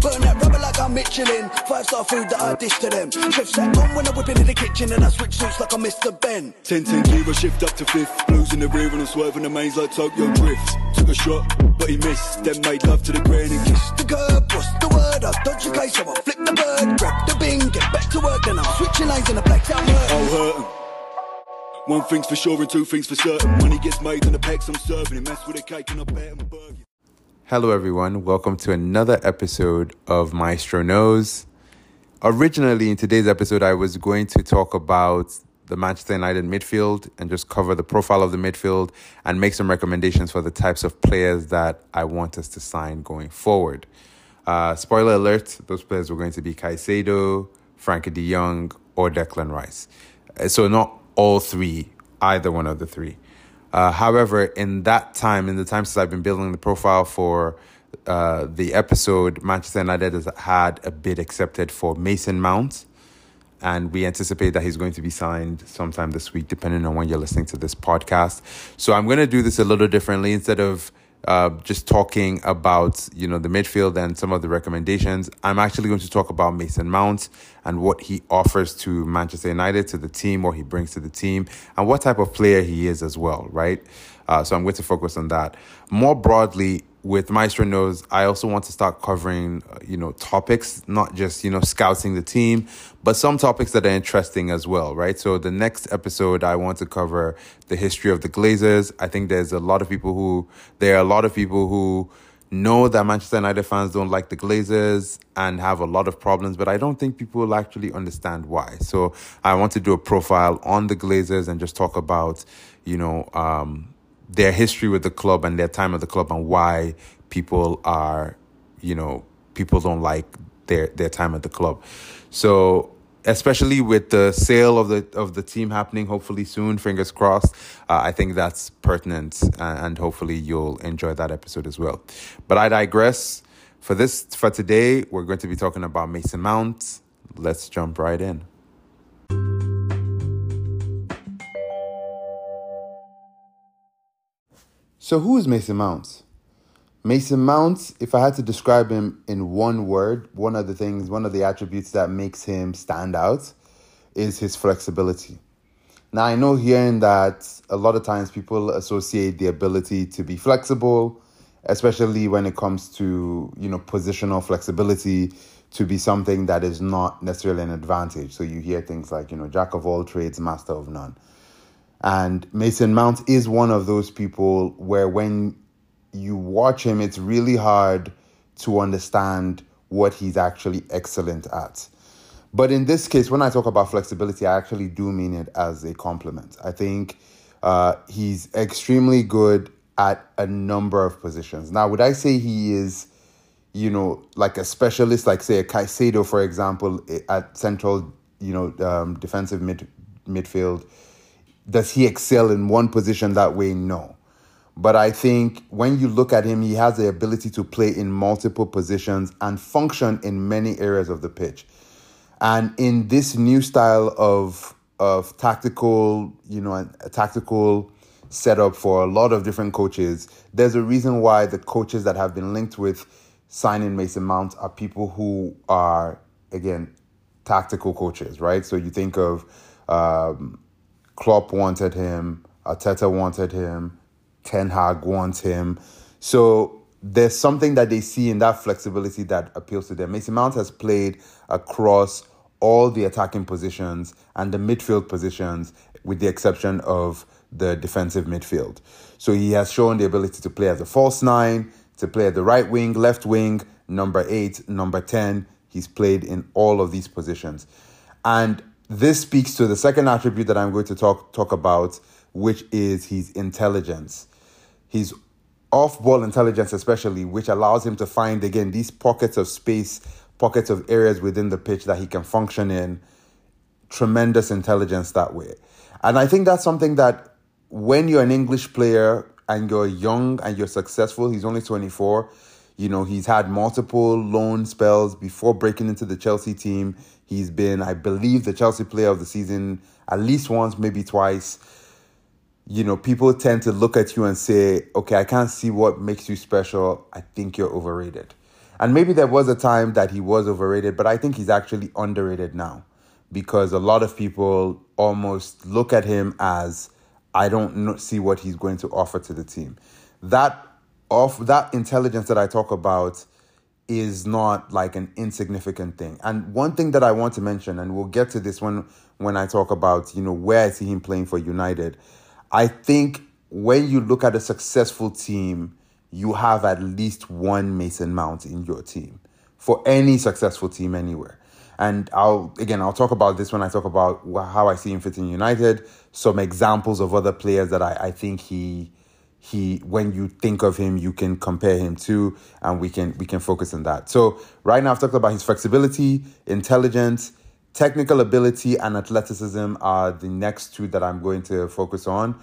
Burn that rubber like I'm Michelin. Five star food that I dish to them. Chef sat on when I'm whipping in the kitchen and I switch suits like I'm Mr. Ben. 10 10 gear, I shift up to fifth. Blues in the rear and I'm swerving the mains like Tokyo Drift. Took a shot, but he missed. Then made love to the grain and kissed. The curb, what's the word? I dodge your case, so I flip the bird. Grab the bing, get back to work, then I'm switching lanes in the black out hurt. I'll oh, hurt him. One thing's for sure and two things for certain. Money gets made and the packs I'm serving. It mess with a cake and I bet him a burger. Hello, everyone. Welcome to another episode of Maestro Knows. Originally, in today's episode, I was going to talk about the Manchester United midfield and just cover the profile of the midfield and make some recommendations for the types of players that I want us to sign going forward. Uh, spoiler alert, those players were going to be Caicedo, Frankie de Jong, or Declan Rice. Uh, So, not all three, either one of the three. Uh, however, in that time, in the time since I've been building the profile for uh, the episode, Manchester United has had a bid accepted for Mason Mount, and we anticipate that he's going to be signed sometime this week, depending on when you're listening to this podcast. So I'm going to do this a little differently instead of uh, just talking about you know the midfield and some of the recommendations. I'm actually going to talk about Mason Mount and what he offers to Manchester United, to the team, what he brings to the team, and what type of player he is as well, right? Uh, so I'm going to focus on that. More broadly, with Maestro Knows, I also want to start covering, uh, you know, topics, not just, you know, scouting the team, but some topics that are interesting as well, right? So the next episode, I want to cover the history of the Glazers. I think there's a lot of people who, there are a lot of people who know that Manchester United fans don't like the Glazers and have a lot of problems, but I don't think people actually understand why. So I want to do a profile on the Glazers and just talk about, you know, um, their history with the club and their time at the club and why people are, you know, people don't like their their time at the club. So especially with the sale of the of the team happening hopefully soon fingers crossed uh, i think that's pertinent and, and hopefully you'll enjoy that episode as well. But i digress. For this for today we're going to be talking about mason mount. Let's jump right in So who is Mason Mount? Mason Mount, if I had to describe him in one word, one of the things, one of the attributes that makes him stand out is his flexibility. Now I know hearing that a lot of times people associate the ability to be flexible, especially when it comes to, you know, positional flexibility to be something that is not necessarily an advantage. So you hear things like, you know, jack of all trades, master of none. And Mason Mount is one of those people where when you watch him, it's really hard to understand what he's actually excellent at. But in this case, when I talk about flexibility, I actually do mean it as a compliment. I think uh, he's extremely good at a number of positions. Now, would I say he is, you know, like a specialist, like say a Caicedo, for example, at central, you know, um, defensive mid midfield? Does he excel in one position that way? No. But I think when you look at him, he has the ability to play in multiple positions and function in many areas of the pitch. And in this new style of of tactical, you know, a tactical setup for a lot of different coaches, there's a reason why the coaches that have been linked with signing Mason Mount are people who are again tactical coaches, right? So you think of um, Klopp wanted him, Arteta wanted him, Ten Hag wants him. So there's something that they see in that flexibility that appeals to them. Mason Mount has played across all the attacking positions and the midfield positions, with the exception of the defensive midfield. So he has shown the ability to play as a false nine, to play at the right wing, left wing, number eight, number 10. He's played in all of these positions. And this speaks to the second attribute that I'm going to talk talk about, which is his intelligence. His off-ball intelligence, especially, which allows him to find again these pockets of space, pockets of areas within the pitch that he can function in. Tremendous intelligence that way, and I think that's something that when you're an English player and you're young and you're successful, he's only 24. You know, he's had multiple loan spells before breaking into the Chelsea team. He's been, I believe, the Chelsea player of the season at least once, maybe twice. You know, people tend to look at you and say, okay, I can't see what makes you special. I think you're overrated. And maybe there was a time that he was overrated, but I think he's actually underrated now because a lot of people almost look at him as I don't see what he's going to offer to the team. That off that intelligence that I talk about is not like an insignificant thing. And one thing that I want to mention, and we'll get to this one when I talk about, you know, where I see him playing for United. I think when you look at a successful team, you have at least one Mason Mount in your team for any successful team anywhere. And I'll again, I'll talk about this when I talk about how I see him fitting United. Some examples of other players that I, I think he he when you think of him you can compare him to and we can we can focus on that. So right now i've talked about his flexibility intelligence technical ability and athleticism are the next two that i'm going to focus on.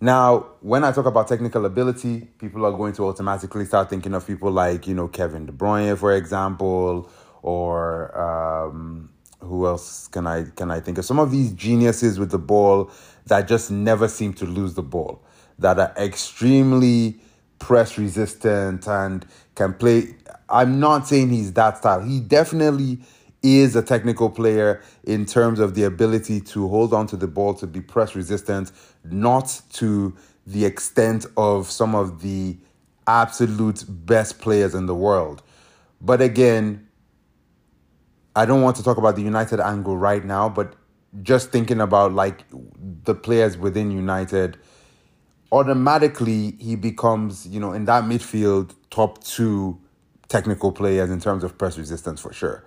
Now when i talk about technical ability people are going to automatically start thinking of people like you know kevin de bruyne for example or um, who else can i can i think of? Some of these geniuses with the ball that just never seem to lose the ball that are extremely press resistant and can play. I'm not saying he's that style. He definitely is a technical player in terms of the ability to hold on to the ball, to be press resistant, not to the extent of some of the absolute best players in the world. But again, I don't want to talk about the United angle right now, but just thinking about like the players within United automatically he becomes, you know, in that midfield, top two technical players in terms of press resistance for sure.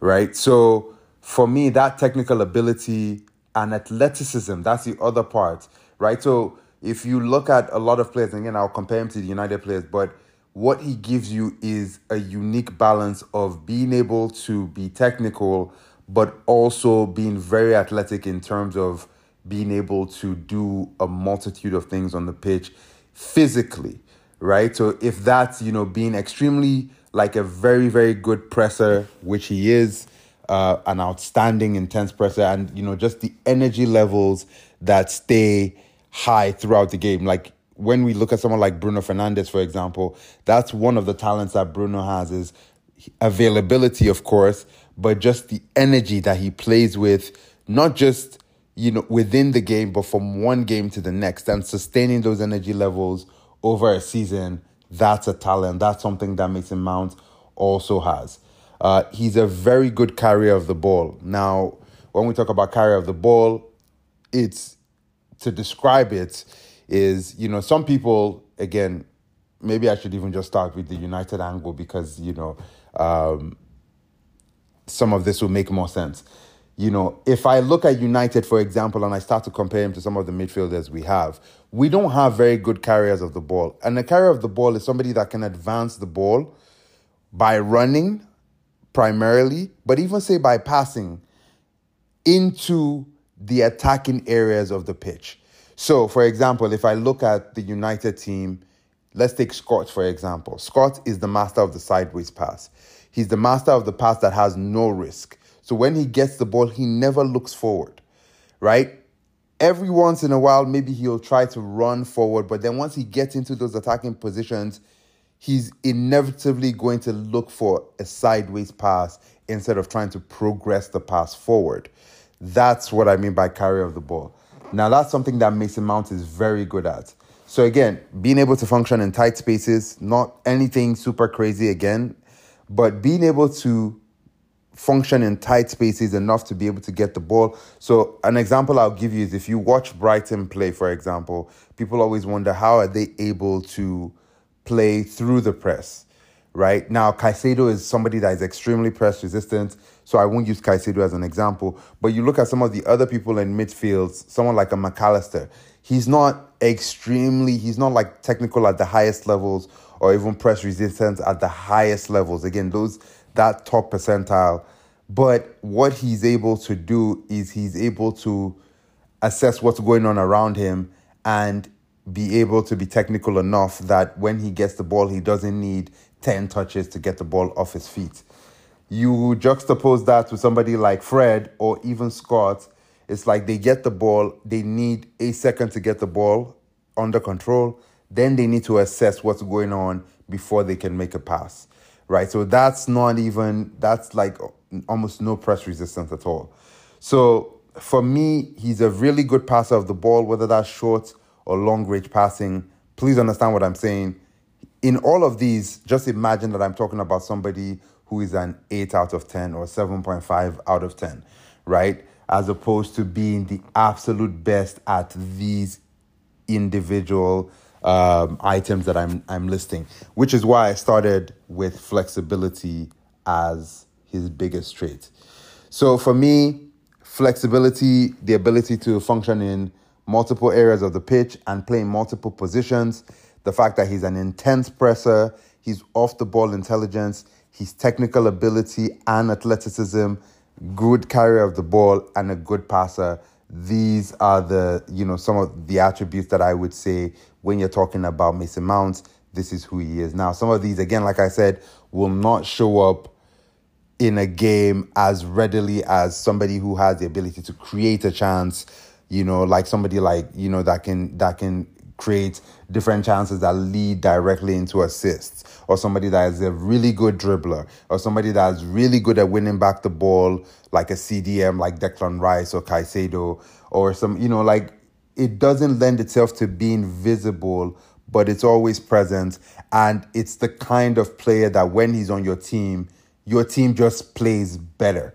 Right. So for me, that technical ability and athleticism, that's the other part. Right. So if you look at a lot of players, and again, I'll compare him to the United players, but what he gives you is a unique balance of being able to be technical, but also being very athletic in terms of being able to do a multitude of things on the pitch physically, right? So if that's, you know, being extremely like a very, very good presser, which he is, uh, an outstanding intense presser, and, you know, just the energy levels that stay high throughout the game. Like when we look at someone like Bruno Fernandes, for example, that's one of the talents that Bruno has is availability, of course, but just the energy that he plays with, not just you know, within the game, but from one game to the next and sustaining those energy levels over a season, that's a talent. That's something that Mason Mount also has. Uh, he's a very good carrier of the ball. Now, when we talk about carrier of the ball, it's to describe it is, you know, some people, again, maybe I should even just start with the United angle because, you know, um, some of this will make more sense you know, if I look at United, for example, and I start to compare him to some of the midfielders we have, we don't have very good carriers of the ball. And a carrier of the ball is somebody that can advance the ball by running primarily, but even say by passing into the attacking areas of the pitch. So, for example, if I look at the United team, let's take Scott, for example. Scott is the master of the sideways pass. He's the master of the pass that has no risk. So when he gets the ball, he never looks forward, right? Every once in a while, maybe he'll try to run forward, but then once he gets into those attacking positions, he's inevitably going to look for a sideways pass instead of trying to progress the pass forward. That's what I mean by carry of the ball. Now, that's something that Mason Mount is very good at. So, again, being able to function in tight spaces, not anything super crazy again, but being able to function in tight spaces enough to be able to get the ball. So an example I'll give you is if you watch Brighton play, for example, people always wonder how are they able to play through the press, right? Now Caicedo is somebody that is extremely press resistant, so I won't use Caicedo as an example. But you look at some of the other people in midfields, someone like a Mac Allister, he's not extremely, he's not like technical at the highest levels or even press resistant at the highest levels. Again, those that top percentile. But what he's able to do is he's able to assess what's going on around him and be able to be technical enough that when he gets the ball, he doesn't need 10 touches to get the ball off his feet. You juxtapose that with somebody like Fred or even Scott, it's like they get the ball, they need a second to get the ball under control, then they need to assess what's going on before they can make a pass right? So that's not even that's like almost no press resistance at all. So for me, he's a really good passer of the ball, whether that's short or long range passing. Please understand what I'm saying. In all of these, just imagine that I'm talking about somebody who is an 8 out of 10 or 7.5 out of 10, right? As opposed to being the absolute best at these individual um, items that I'm, I'm listing, which is why I started with flexibility as his biggest trait. So for me, flexibility, the ability to function in multiple areas of the pitch and play in multiple positions, the fact that he's an intense presser, he's off the ball intelligence, his technical ability and athleticism, good carrier of the ball, and a good passer. These are the, you know, some of the attributes that I would say when you're talking about Mason Mount, this is who he is. Now, some of these, again, like I said, will not show up in a game as readily as somebody who has the ability to create a chance you know like somebody like you know that can that can create different chances that lead directly into assists or somebody that is a really good dribbler or somebody that's really good at winning back the ball like a CDM like Declan Rice or Caicedo or some you know like it doesn't lend itself to being visible but it's always present and it's the kind of player that when he's on your team your team just plays better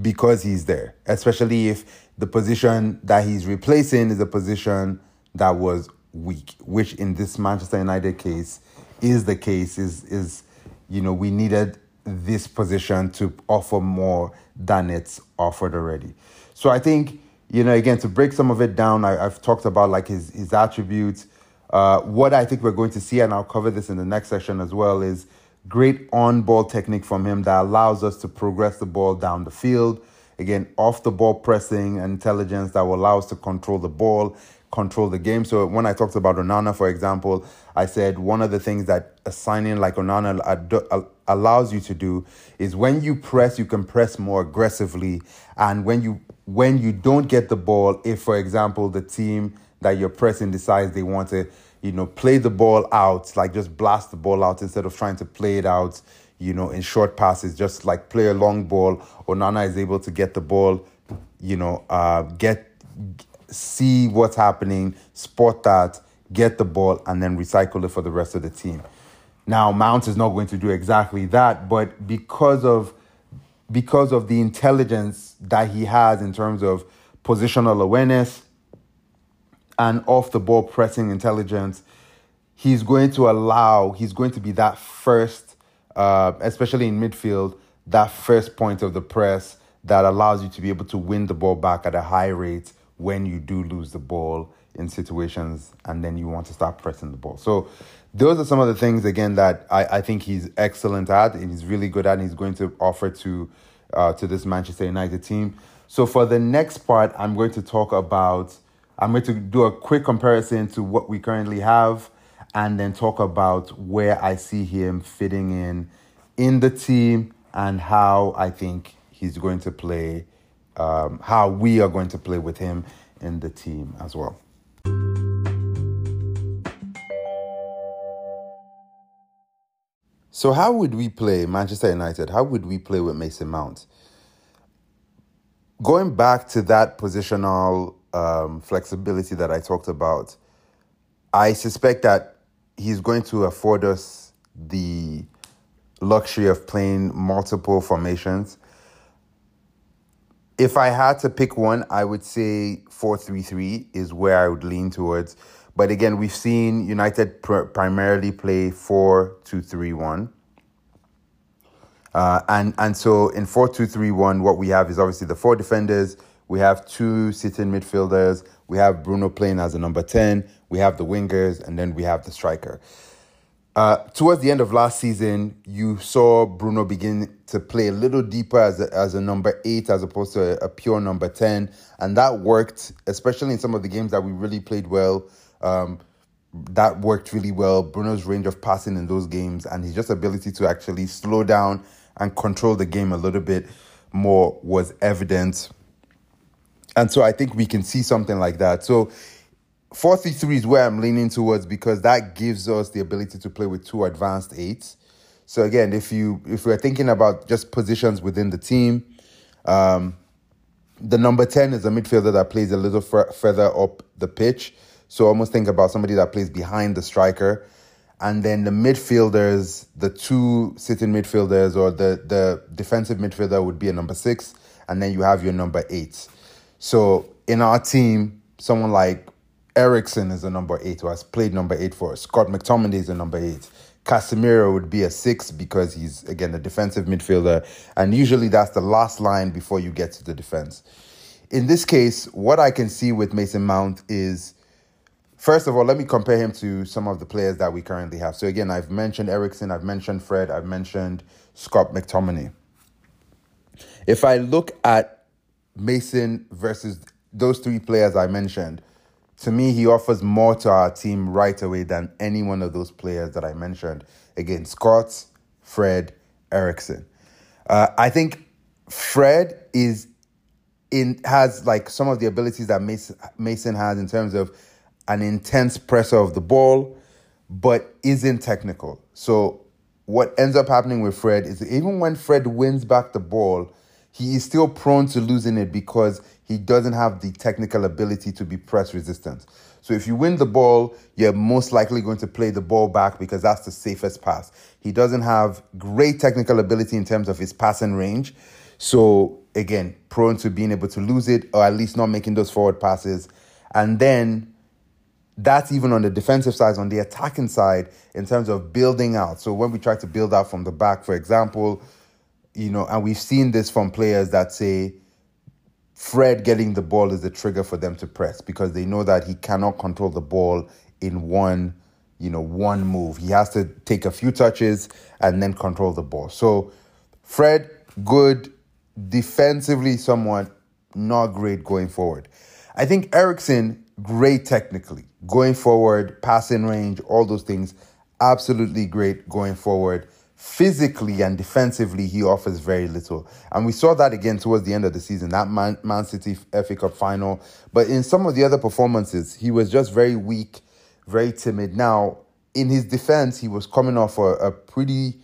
because he's there, especially if the position that he's replacing is a position that was weak, which in this Manchester United case is the case is is you know we needed this position to offer more than it's offered already. So I think you know again to break some of it down, I, have talked about like his his attributes. Uh, what I think we're going to see, and I'll cover this in the next session as well, is Great on ball technique from him that allows us to progress the ball down the field. Again, off the ball pressing intelligence that will allow us to control the ball, control the game. So when I talked about Onana, for example, I said one of the things that a signing like Onana allows you to do is when you press, you can press more aggressively. And when you when you don't get the ball, if for example the team that you're pressing decides they want to you know, play the ball out, like just blast the ball out instead of trying to play it out, you know, in short passes, just like play a long ball. Onana is able to get the ball, you know, uh, get see what's happening, spot that, get the ball, and then recycle it for the rest of the team. Now, Mount is not going to do exactly that, but because of because of the intelligence that he has in terms of positional awareness, and off the ball pressing intelligence, he's going to allow, he's going to be that first, uh, especially in midfield, that first point of the press that allows you to be able to win the ball back at a high rate when you do lose the ball in situations and then you want to start pressing the ball. So those are some of the things again that I, I think he's excellent at and he's really good at and he's going to offer to uh, to this Manchester United team. So for the next part, I'm going to talk about I'm going to do a quick comparison to what we currently have and then talk about where I see him fitting in in the team and how I think he's going to play, um, how we are going to play with him in the team as well. So, how would we play Manchester United? How would we play with Mason Mount? Going back to that positional um, flexibility that I talked about, I suspect that he's going to afford us the luxury of playing multiple formations. If I had to pick one, I would say 4 3 3 is where I would lean towards. But again, we've seen United pr- primarily play 4 2 3 1. Uh, and, and so in 4 2 3 1, what we have is obviously the four defenders we have two sitting midfielders. We have Bruno playing as a number 10. We have the wingers, and then we have the striker. Uh, towards the end of last season, you saw Bruno begin to play a little deeper as a, as a number eight as opposed to a, a pure number 10. And that worked, especially in some of the games that we really played well. Um, that worked really well. Bruno's range of passing in those games and his just ability to actually slow down and control the game a little bit more was evident and so I think we can see something like that. So 4-3-3 is where I'm leaning towards because that gives us the ability to play with two advanced eights. So again, if you if we're thinking about just positions within the team, um, the number ten is a midfielder that plays a little f- further up the pitch. So almost think about somebody that plays behind the striker, and then the midfielders, the two sitting midfielders or the the defensive midfielder would be a number six, and then you have your number eight. So in our team, someone like Eriksen is a number eight who has played number eight for us. Scott McTominay is a number eight. Casemiro would be a six because he's again a defensive midfielder, and usually that's the last line before you get to the defense. In this case, what I can see with Mason Mount is first of all, let me compare him to some of the players that we currently have. So again, I've mentioned Eriksen, I've mentioned Fred, I've mentioned Scott McTominay. If I look at Mason versus those three players I mentioned, to me, he offers more to our team right away than any one of those players that I mentioned. Again, Scott, Fred, Eriksen. Uh, I think Fred is in has like some of the abilities that Mason, Mason has in terms of an intense presser of the ball, but isn't technical. So what ends up happening with Fred is even when Fred wins back the ball, he is still prone to losing it because he doesn't have the technical ability to be press resistant. So if you win the ball, you're most likely going to play the ball back because that's the safest pass. He doesn't have great technical ability in terms of his passing range. So again, prone to being able to lose it or at least not making those forward passes. And then that's even on the defensive side, on the attacking side, in terms of building out. So when we try to build out from the back, for example, you know, and we've seen this from players that say Fred getting the ball is the trigger for them to press because they know that he cannot control the ball in one, you know, one move. He has to take a few touches and then control the ball. So Fred, good defensively, somewhat not great going forward. I think Eriksen, great technically, going forward, passing range, all those things, absolutely great going forward physically and defensively, he offers very little. And we saw that again towards the end of the season, that Man, Man City FA Cup final. But in some of the other performances, he was just very weak, very timid. Now, in his defense, he was coming off a, a pretty,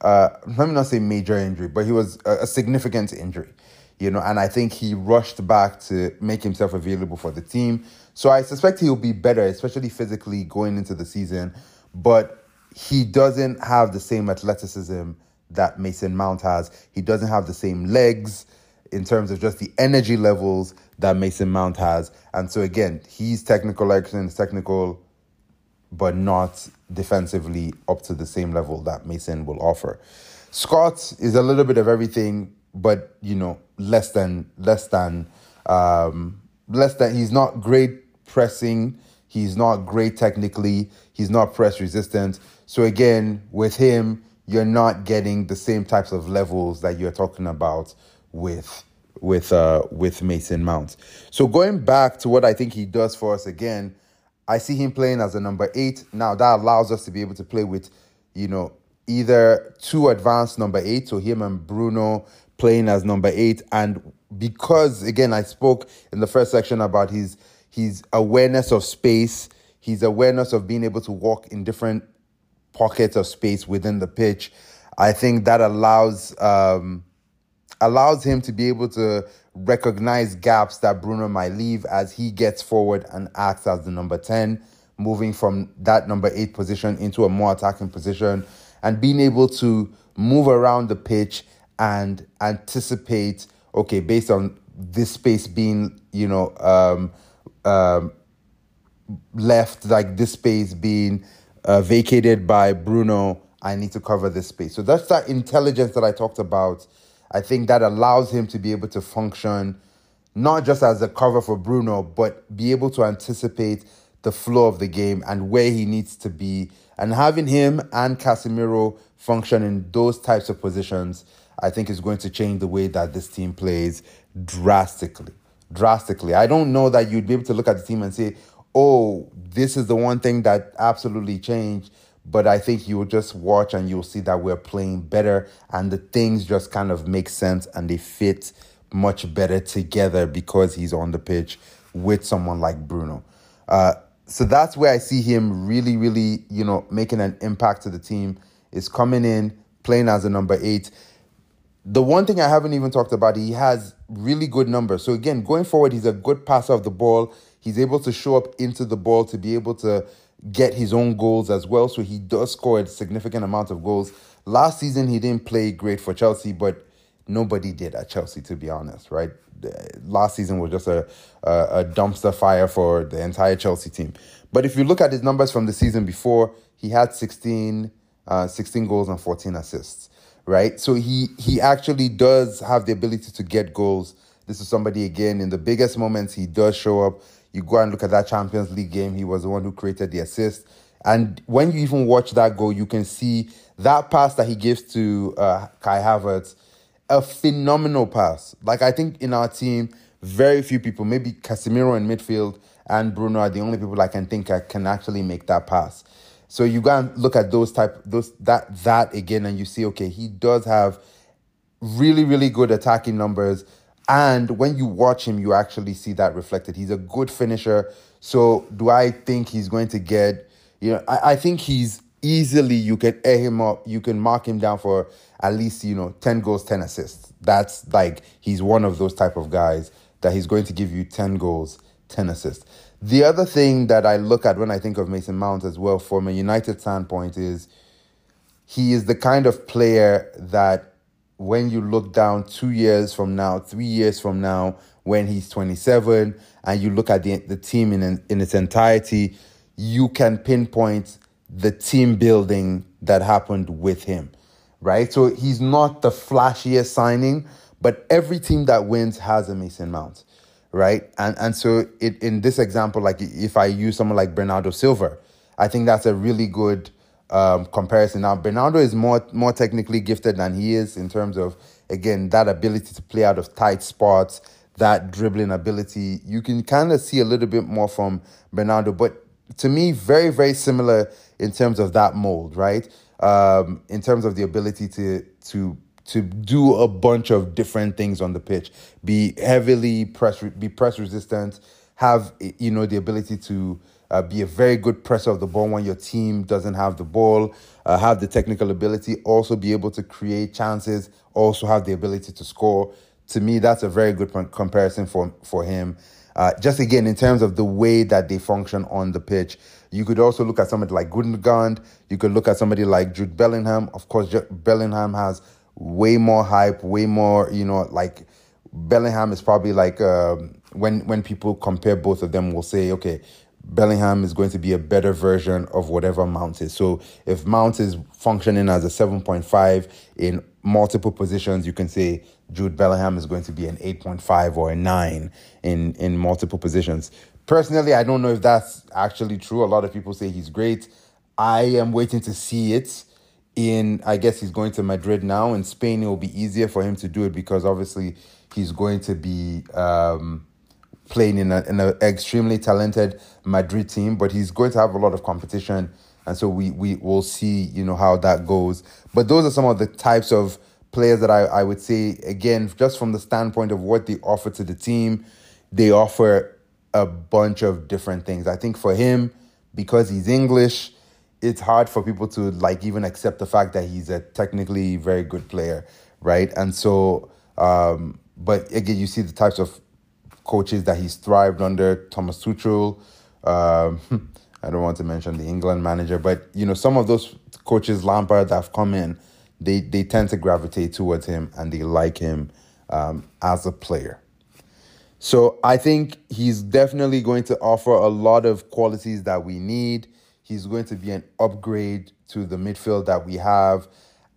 uh, let me not say major injury, but he was a, a significant injury. You know, and I think he rushed back to make himself available for the team. So I suspect he'll be better, especially physically going into the season. But he doesn't have the same athleticism that Mason Mount has. He doesn't have the same legs in terms of just the energy levels that Mason Mount has. And so again, he's technical, Eriksen technical, but not defensively up to the same level that Mason will offer. Scott is a little bit of everything, but you know, less than less than um less than he's not great pressing, he's not great technically, he's not press resistant. So again, with him, you're not getting the same types of levels that you're talking about with with uh with Mason Mount. So going back to what I think he does for us again, I see him playing as a number eight. Now that allows us to be able to play with, you know, either two advanced number eight, so him and Bruno playing as number eight, and because again I spoke in the first section about his his awareness of space, his awareness of being able to walk in different pockets of space within the pitch. I think that allows um, allows him to be able to recognize gaps that Bruno might leave as he gets forward and acts as the number 10, moving from that number 8 position into a more attacking position and being able to move around the pitch and anticipate okay based on this space being you know um, um, left like this space being uh, vacated by Bruno. I need to cover this space. So that's that intelligence that I talked about. I think that allows him to be able to function not just as a cover for Bruno, but be able to anticipate the flow of the game and where he needs to be. And having him and Casemiro function in those types of positions, I think is going to change the way that this team plays drastically. Drastically. I don't know that you'd be able to look at the team and say, oh, this is the one thing that absolutely changed. But I think you'll just watch and you'll see that we're playing better and the things just kind of make sense and they fit much better together because he's on the pitch with someone like Bruno. Uh, so that's where I see him really, really, you know, making an impact to the team is coming in, playing as a number eight. The one thing I haven't even talked about, he has really good numbers. So again, going forward, he's a good passer of the ball. He's able to show up into the ball to be able to get his own goals as well. So he does score a significant amount of goals. Last season, he didn't play great for Chelsea, but nobody did at Chelsea, to be honest, right? Last season was just a, a, a dumpster fire for the entire Chelsea team. But if you look at his numbers from the season before, he had 16, uh, 16 goals and 14 assists, right? So he he actually does have the ability to get goals. This is somebody again in the biggest moments he does show up. You go and look at that Champions League game. He was the one who created the assist. And when you even watch that goal, you can see that pass that he gives to uh, Kai Havertz, a phenomenal pass. Like I think in our team, very few people, maybe Casemiro in midfield and Bruno are the only people I can think I can actually make that pass. So you gotta look at those type those that that again, and you see okay, he does have really really good attacking numbers and when you watch him, you actually see that reflected. He's a good finisher. So do I think he's going to get, you know, I, I think he's easily, you can air him up, you can mark him down for at least, you know, 10 goals, 10 assists. That's like, he's one of those type of guys that he's going to give you 10 goals, 10 assists. The other thing that I look at when I think of Mason Mount as well, from a United standpoint, is he is the kind of player that when you look down two years from now, three years from now, when he's 27, and you look at the, the team in, in its entirety, you can pinpoint the team building that happened with him, right? So he's not the flashiest signing, but every team that wins has a Mason Mount, right? And and so it, in this example, like if I use someone like Bernardo Silva, I think that's a really good um, comparison. Now, Bernardo is more more technically gifted than he is in terms of again that ability to play out of tight spots, that dribbling ability. You can kind of see a little bit more from Bernardo, but to me, very very similar in terms of that mold, right? Um, in terms of the ability to to to do a bunch of different things on the pitch, be heavily press, be press resistant, have you know the ability to uh, be a very good presser of the ball when your team doesn't have the ball, uh, have the technical ability, also be able to create chances, also have the ability to score. To me, that's a very good comparison for, for him. Uh, just again, in terms of the way that they function on the pitch, you could also look at somebody like Gundogan. You could look at somebody like Jude Bellingham. Of course, Bellingham has way more hype, way more, you know, like Bellingham is probably like um, when when people compare both of them, will say, okay, Bellingham is going to be a better version of whatever Mount is. So if Mount is functioning as a 7.5 in multiple positions, you can say Jude Bellingham is going to be an 8.5 or a 9 in, in multiple positions. Personally, I don't know if that's actually true. A lot of people say he's great. I am waiting to see it in, I guess he's going to Madrid now. In Spain, it will be easier for him to do it because obviously he's going to be. Um, playing in an extremely talented Madrid team, but he's going to have a lot of competition, and so we we will see you know how that goes. But those are some of the types of players that I, I would say again, just from the standpoint of what they offer to the team, they offer a bunch of different things. I think for him, because he's English, it's hard for people to like even accept the fact that he's a technically very good player, right? And so, um, but again, you see the types of coaches that he's thrived under, Thomas Tuchel. Um, I don't want to mention the England manager, but you know some of those coaches, Lampard, that have come in, they they tend to gravitate towards him and they like him um, as a player. So I think he's definitely going to offer a lot of qualities that we need. He's going to be an upgrade to the midfield that we have,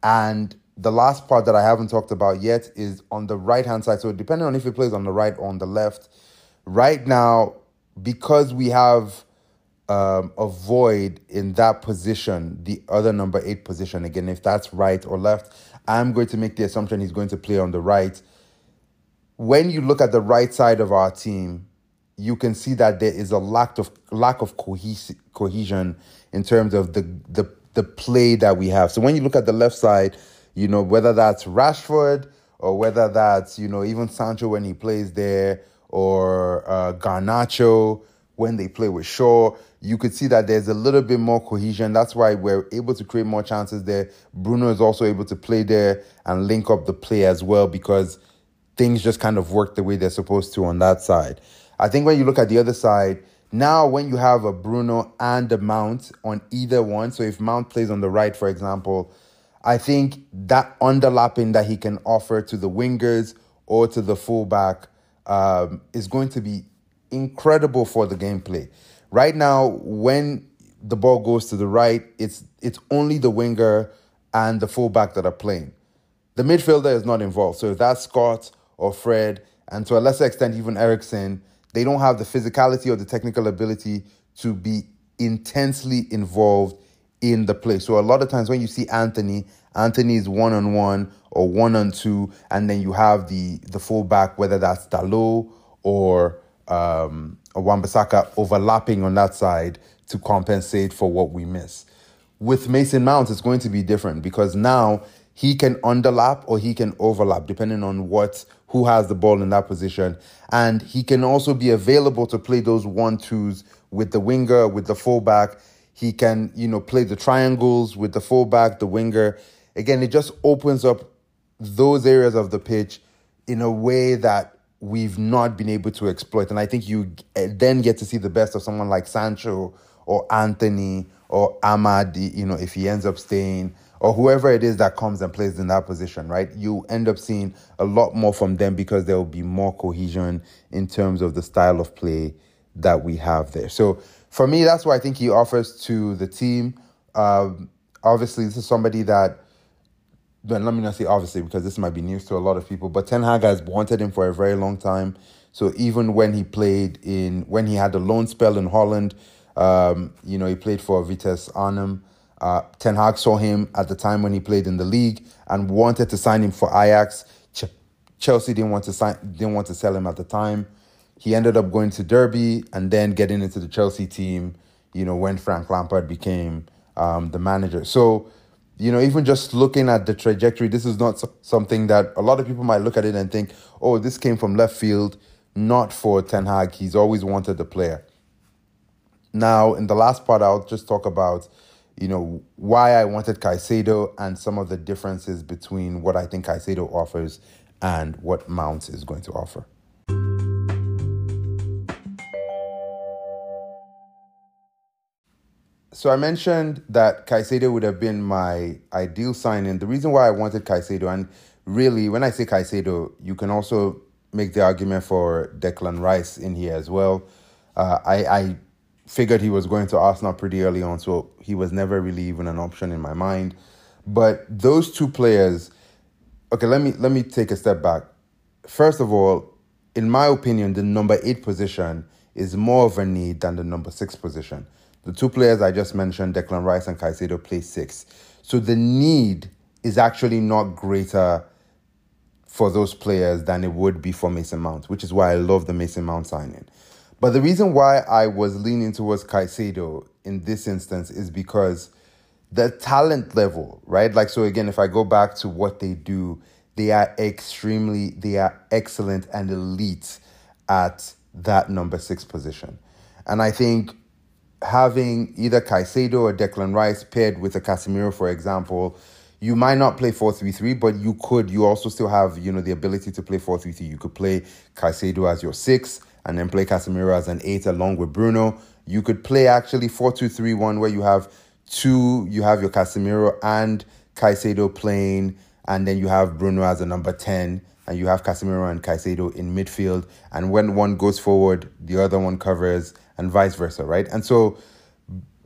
and the last part that I haven't talked about yet is on the right hand side. So depending on if he plays on the right or on the left, right now because we have um, a void in that position, the other number eight position again, if that's right or left, I'm going to make the assumption he's going to play on the right. When you look at the right side of our team, you can see that there is a lack of lack of cohes- cohesion in terms of the the the play that we have. So when you look at the left side, you know, whether that's Rashford or whether that's, you know, even Sancho when he plays there or uh, Garnacho when they play with Shaw, you could see that there's a little bit more cohesion. That's why we're able to create more chances there. Bruno is also able to play there and link up the play as well because things just kind of work the way they're supposed to on that side. I think when you look at the other side, now when you have a Bruno and a Mount on either one, so if Mount plays on the right, for example, I think that underlapping that he can offer to the wingers or to the fullback um, is going to be incredible for the gameplay. Right now, when the ball goes to the right, it's it's only the winger and the fullback that are playing. The midfielder is not involved. So if that's Scott or Fred, and to a lesser extent even Eriksen, they don't have the physicality or the technical ability to be intensely involved in the play. So a lot of times when you see Anthony, Antony is one on one or one on two, and then you have the the fullback, whether that's Dalot or um, Wan-Bissaka overlapping on that side to compensate for what we miss. With Mason Mount, it's going to be different because now he can underlap or he can overlap depending on what who has the ball in that position, and he can also be available to play those one twos with the winger, with the fullback. He can, you know, play the triangles with the fullback, the winger. Again, it just opens up those areas of the pitch in a way that we've not been able to exploit. And I think you eh, then get to see the best of someone like Sancho or Anthony or Amad, you know, if he ends up staying, or whoever it is that comes and plays in that position, right? You end up seeing a lot more from them because there will be more cohesion in terms of the style of play that we have there. So for me, that's what I think he offers to the team. Um, obviously, this is somebody that let me not say obviously because this might be news to a lot of people, but Ten Hag has wanted him for a very long time. So even when he played in when he had the loan spell in Holland, um, you know, he played for Vitesse Arnhem. Uh, Ten Hag saw him at the time when he played in the league and wanted to sign him for Ajax. Ch- Chelsea didn't want to sign, didn't want to sell him at the time. He ended up going to Derby and then getting into the Chelsea team. You know, when Frank Lampard became um, the manager. So you know, even just looking at the trajectory, this is not something that a lot of people might look at it and think, oh, this came from left field, not for Ten Hag. He's always wanted the player. Now, in the last part, I'll just talk about, you know, why I wanted Caicedo and some of the differences between what I think Caicedo offers and what Mount is going to offer. So I mentioned that Caicedo would have been my ideal signing. The reason why I wanted Caicedo, and really, when I say Caicedo, you can also make the argument for Declan Rice in here as well. Uh, I, I figured he was going to Arsenal pretty early on, so he was never really even an option in my mind. But those two players, okay, let me let me take a step back. First of all, in my opinion, the number eight position is more of a need than the number six position. The two players I just mentioned, Declan Rice and Caicedo, play six. So the need is actually not greater for those players than it would be for Mason Mount, which is why I love the Mason Mount signing. But the reason why I was leaning towards Caicedo in this instance is because the talent level, right? Like, so again, if I go back to what they do, they are extremely, they are excellent and elite at that number six position. And I think having either Caicedo or Declan Rice paired with a Casemiro, for example, you might not play 4-3-3, but you could. You also still have, you know, the ability to play 4-3-3. You could play Caicedo as your six and then play Casemiro as an eight along with Bruno. You could play actually 4-2-3-1 where you have two, you have your Casemiro and Caicedo playing, and then you have Bruno as a number 10 and you have Casemiro and Caicedo in midfield. And when one goes forward, the other one covers and vice versa, right? And so,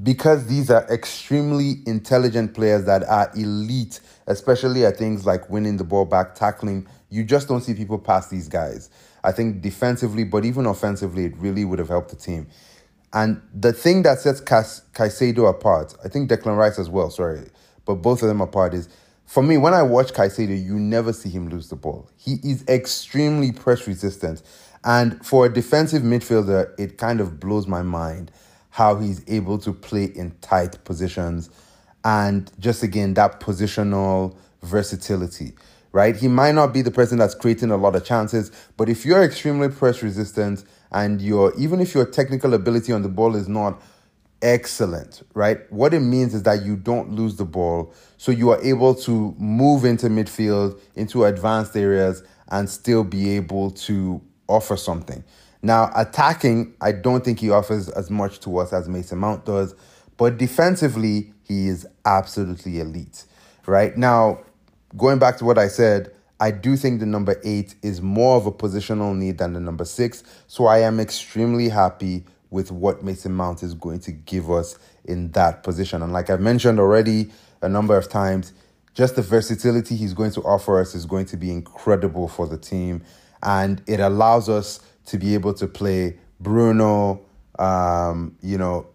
because these are extremely intelligent players that are elite, especially at things like winning the ball back, tackling, you just don't see people pass these guys. I think defensively, but even offensively, it really would have helped the team. And the thing that sets Caicedo apart, I think Declan Rice as well, sorry, but both of them apart is for me, when I watch Caicedo, you never see him lose the ball. He is extremely press resistant. And for a defensive midfielder, it kind of blows my mind how he's able to play in tight positions and just again that positional versatility, right? He might not be the person that's creating a lot of chances, but if you're extremely press resistant and your even if your technical ability on the ball is not excellent, right? What it means is that you don't lose the ball. So you are able to move into midfield, into advanced areas, and still be able to offer something. Now, attacking, I don't think he offers as much to us as Mason Mount does, but defensively, he is absolutely elite, right? Now, going back to what I said, I do think the number eight is more of a positional need than the number six. So I am extremely happy with what Mason Mount is going to give us in that position. And like I've mentioned already a number of times, just the versatility he's going to offer us is going to be incredible for the team. And it allows us to be able to play Bruno, um, you know,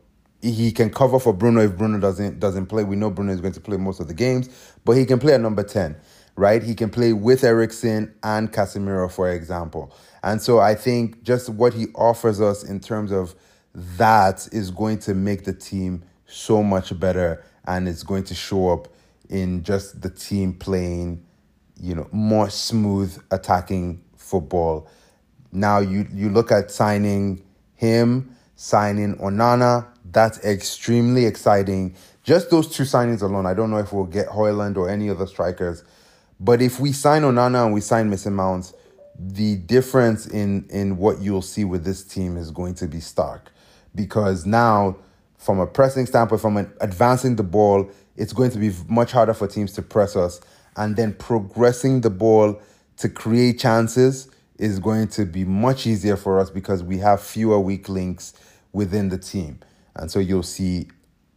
he can cover for Bruno if Bruno doesn't doesn't play. We know Bruno is going to play most of the games, but he can play at number 10, right? He can play with Eriksen and Casemiro, for example. And so I think just what he offers us in terms of that is going to make the team so much better and it's going to show up in just the team playing, you know, more smooth attacking football. Now you you look at signing him, signing Onana, that's extremely exciting. Just those two signings alone, I don't know if we'll get Højlund or any other strikers. But if we sign Onana and we sign Mason Mounts, the difference in in what you'll see with this team is going to be stark because now from a pressing standpoint from an advancing the ball it's going to be much harder for teams to press us and then progressing the ball to create chances is going to be much easier for us because we have fewer weak links within the team and so you'll see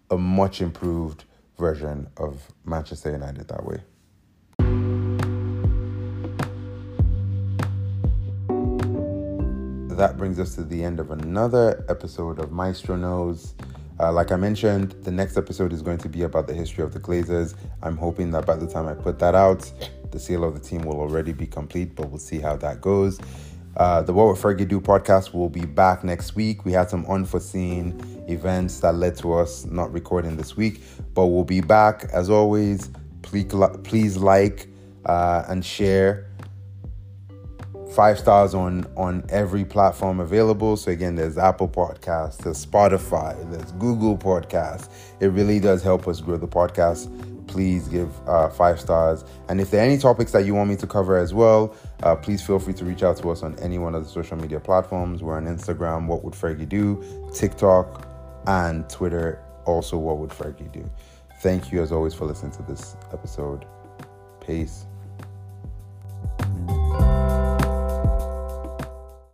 a much improved version of Manchester United that way that brings us to the end of another episode of Maestro Knows. Uh, like I mentioned, the next episode is going to be about the history of the Glazers. I'm hoping that by the time I put that out, the seal of the team will already be complete, but we'll see how that goes. Uh, the What Would Fergie Do podcast will be back next week. We had some unforeseen events that led to us not recording this week, but we'll be back. As always. Please, please like uh, and share. Five stars on on every platform available. So again there's apple podcasts there's spotify there's google podcasts. It really does help us grow the podcast. Please give uh, five stars. And if there are any topics that you want me to cover as well uh, please feel free to reach out to us on any one of the social media platforms. We're on instagram what would fergie do? Tiktok and twitter also what would fergie do? Thank you as always for listening to this episode. Peace